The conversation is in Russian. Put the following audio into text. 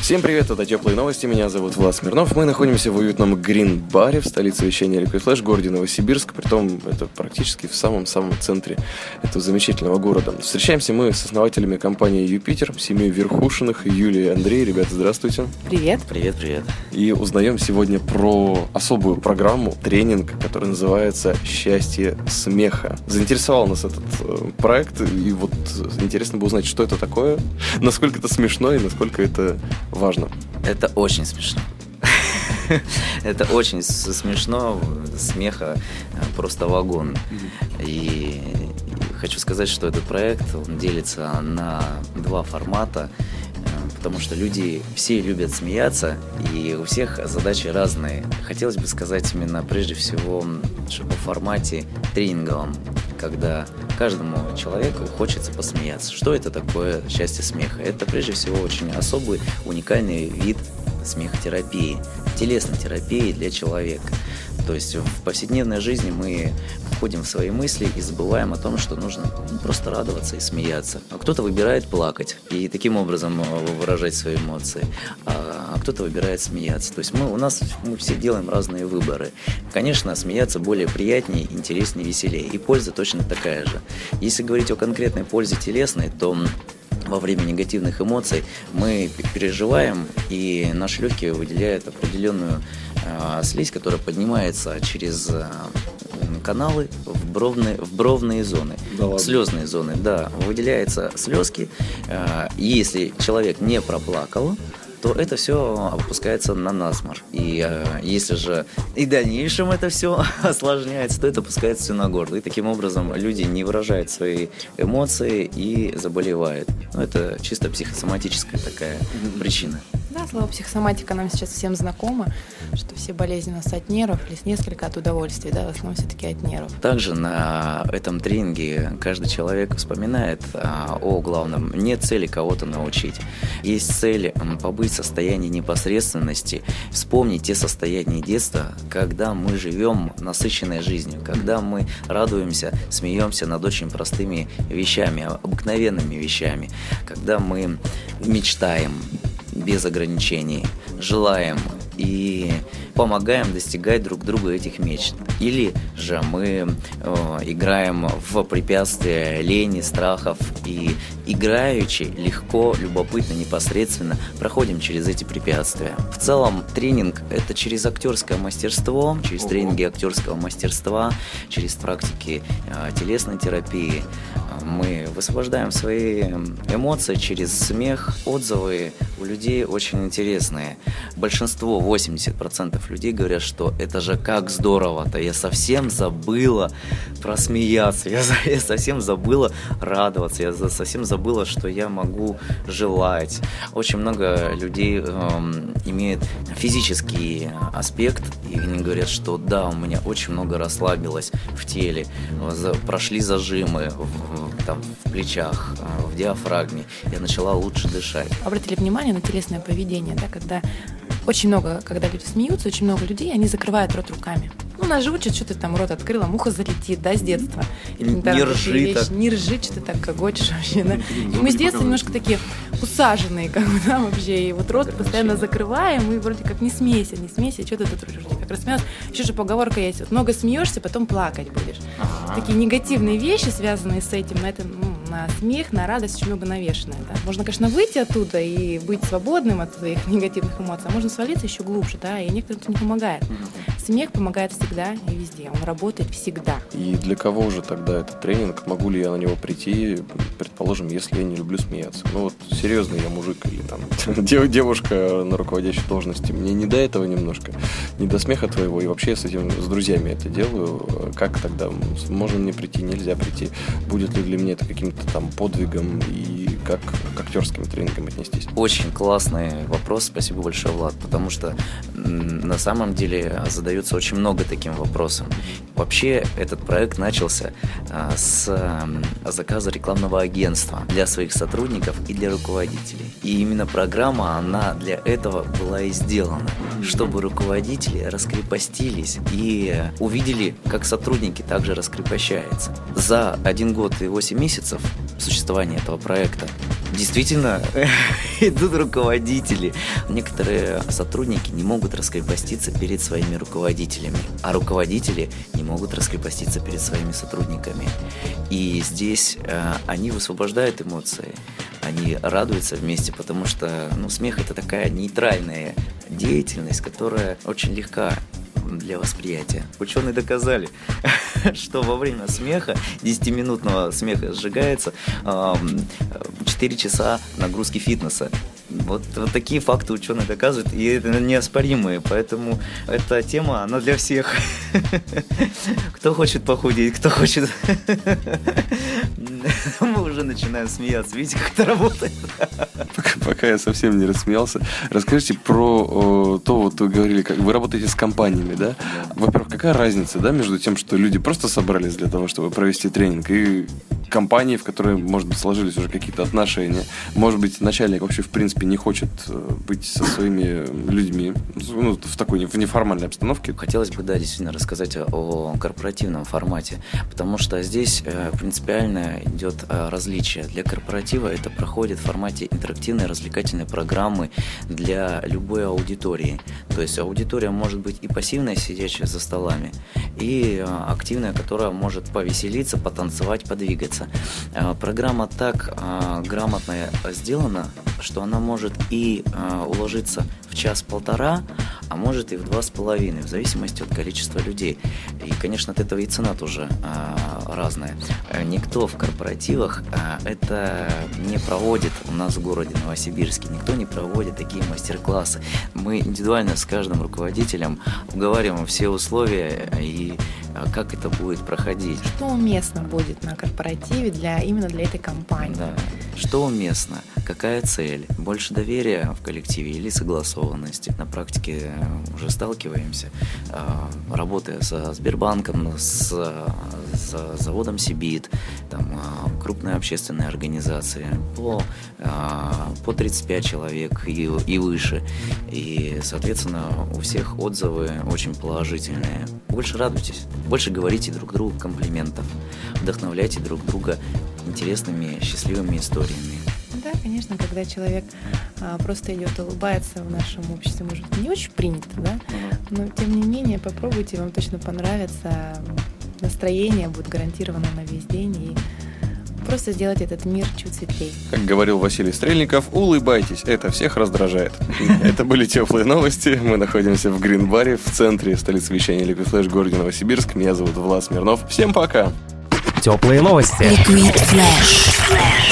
Всем привет, это Теплые новости, меня зовут Влад Смирнов. Мы находимся в уютном Грин-баре в столице вещания Liquid Flash, городе Новосибирск, притом это практически в самом-самом центре этого замечательного города. Встречаемся мы с основателями компании «Юпитер», семьей Верхушиных, Юлия и Андрей. Ребята, здравствуйте. Привет. Привет, привет. И узнаем сегодня про особую программу, тренинг, который называется «Счастье смеха». Заинтересовал нас этот э, проект, и вот интересно бы узнать, что это такое, насколько это смешно и насколько это важно. Это очень смешно. Это очень смешно, смеха э, просто вагон. И хочу сказать, что этот проект он делится на два формата, э, потому что люди все любят смеяться, и у всех задачи разные. Хотелось бы сказать именно прежде всего что о формате тренинговом, когда каждому человеку хочется посмеяться. Что это такое счастье смеха? Это прежде всего очень особый, уникальный вид смехотерапии, телесной терапии для человека. То есть в повседневной жизни мы входим в свои мысли и забываем о том, что нужно ну, просто радоваться и смеяться. А кто-то выбирает плакать и таким образом э, выражать свои эмоции, а а кто-то выбирает смеяться. То есть мы, у нас мы все делаем разные выборы. Конечно, смеяться более приятнее, интереснее, веселее. И польза точно такая же. Если говорить о конкретной пользе телесной, то во время негативных эмоций мы переживаем, и наши легкие выделяют определенную слизь, которая поднимается через э, каналы в бровные, в бровные зоны, Да ладно? слезные зоны, да, выделяются слезки. Э, если человек не проплакал, то это все опускается на насмор. И э, если же и в дальнейшем это все осложняется, то это опускается все на горло. И таким образом люди не выражают свои эмоции и заболевают. Ну, это чисто психосоматическая такая причина. Да, слово психосоматика нам сейчас всем знакомо, что все болезни у нас от нервов, или несколько от удовольствий, да, в основном все-таки от нервов. Также на этом тренинге каждый человек вспоминает а, о главном. Нет цели кого-то научить. Есть цель побыть в состоянии непосредственности, вспомнить те состояния детства, когда мы живем насыщенной жизнью, когда мы радуемся, смеемся над очень простыми вещами, обыкновенными вещами, когда мы мечтаем без ограничений, желаем и помогаем достигать друг другу этих мечт. Или же мы э, играем в препятствия лени, страхов и играючи, легко, любопытно, непосредственно проходим через эти препятствия. В целом тренинг это через актерское мастерство, через тренинги актерского мастерства, через практики э, телесной терапии мы высвобождаем свои эмоции через смех, отзывы у людей очень интересные. Большинство, 80% людей говорят, что это же как здорово-то, я совсем забыла просмеяться, я, я совсем забыла радоваться, я совсем забыла, что я могу желать. Очень много людей эм, имеет физический аспект, и они говорят, что да, у меня очень много расслабилось в теле, прошли зажимы в- там, в плечах, э, в диафрагме, я начала лучше дышать. Обратили внимание на телесное поведение, да, когда очень много, когда люди смеются, очень много людей, они закрывают рот руками. Ну, нас же учат, что ты там рот открыла, муха залетит, да, с детства. Или Не там такие ржи вещи. так. Не ржи, что ты так гогочешь вообще, да. И мы с детства немножко такие усаженные, как бы, да, вообще. И вот рот постоянно закрываем, и вроде как не смейся, не смейся, что ты тут вроде как рассмеялся. Еще же поговорка есть, вот много смеешься, потом плакать будешь. Такие негативные вещи, связанные с этим, на это, ну, на смех, на радость очень много навешенное. Да. Можно, конечно, выйти оттуда и быть свободным от своих негативных эмоций, а можно свалиться еще глубже, да, и некоторым это не помогает. Смех помогает всегда и везде, он работает всегда. И для кого уже тогда этот тренинг? Могу ли я на него прийти, предположим, если я не люблю смеяться? Ну вот серьезно, я мужик или там дев- девушка на руководящей должности. Мне не до этого немножко, не до смеха твоего. И вообще я с этим, с друзьями это делаю. Как тогда? Можно мне прийти, нельзя прийти? Будет ли для меня это каким-то там подвигом? И как к актерским тренингам отнестись? Очень классный вопрос, спасибо большое, Влад, потому что на самом деле задает задается очень много таким вопросом. Вообще этот проект начался а, с а, заказа рекламного агентства для своих сотрудников и для руководителей. И именно программа, она для этого была и сделана, чтобы руководители раскрепостились и увидели, как сотрудники также раскрепощаются. За один год и восемь месяцев существования этого проекта действительно идут руководители. Некоторые сотрудники не могут раскрепоститься перед своими руководителями, а руководители не могут раскрепоститься перед своими сотрудниками. И здесь э, они высвобождают эмоции, они радуются вместе, потому что ну, смех это такая нейтральная деятельность, которая очень легка для восприятия. Ученые доказали, что во время смеха, 10-минутного смеха сжигается 4 часа нагрузки фитнеса. Вот, вот такие факты ученые доказывают, и это неоспоримые, поэтому эта тема, она для всех. Кто хочет похудеть, кто хочет... Мы уже начинаем смеяться, видите, как это работает. Пока, я совсем не рассмеялся. Расскажите про то, вот вы говорили, как вы работаете с компаниями, да? Во-первых, какая разница, да, между тем, что люди просто собрались для того, чтобы провести тренинг, и компании, в которые, может быть, сложились уже какие-то отношения. Может быть, начальник вообще, в принципе, не хочет э, быть со своими людьми ну, в такой в неформальной обстановке. Хотелось бы, да, действительно рассказать о корпоративном формате, потому что здесь э, принципиально идет э, различие. Для корпоратива это проходит в формате интерактивной развлекательной программы для любой аудитории. То есть аудитория может быть и пассивная, сидящая за столами, и активная, которая может повеселиться, потанцевать, подвигаться получается. Э, программа так э, грамотно сделана, что она может и э, уложиться в час-полтора, а может и в два с половиной, в зависимости от количества людей. И, конечно, от этого и цена тоже разная. Никто в корпоративах это не проводит у нас в городе Новосибирске, никто не проводит такие мастер-классы. Мы индивидуально с каждым руководителем уговариваем все условия и как это будет проходить. Что уместно будет на корпоративе для, именно для этой компании? Да. Что уместно? Какая цель? Больше доверия в коллективе или согласованности? На практике уже сталкиваемся, а, работая со Сбербанком, с, с заводом Сибит, там, а, крупные общественные организации, по, а, по 35 человек и, и выше. И, соответственно, у всех отзывы очень положительные. Больше радуйтесь, больше говорите друг другу комплиментов, вдохновляйте друг друга интересными, счастливыми историями. Да, конечно, когда человек а, просто идет улыбается в нашем обществе, может не очень принято, да, но тем не менее попробуйте, вам точно понравится, настроение будет гарантировано на весь день и просто сделать этот мир чуть светлее. Как говорил Василий Стрельников, улыбайтесь, это всех раздражает. Это были теплые новости. Мы находимся в Гринбаре, в центре столицы вещания Liquid Flash городе Новосибирск. Меня зовут Влад Смирнов. Всем пока! Теплые новости. Liquid Flash.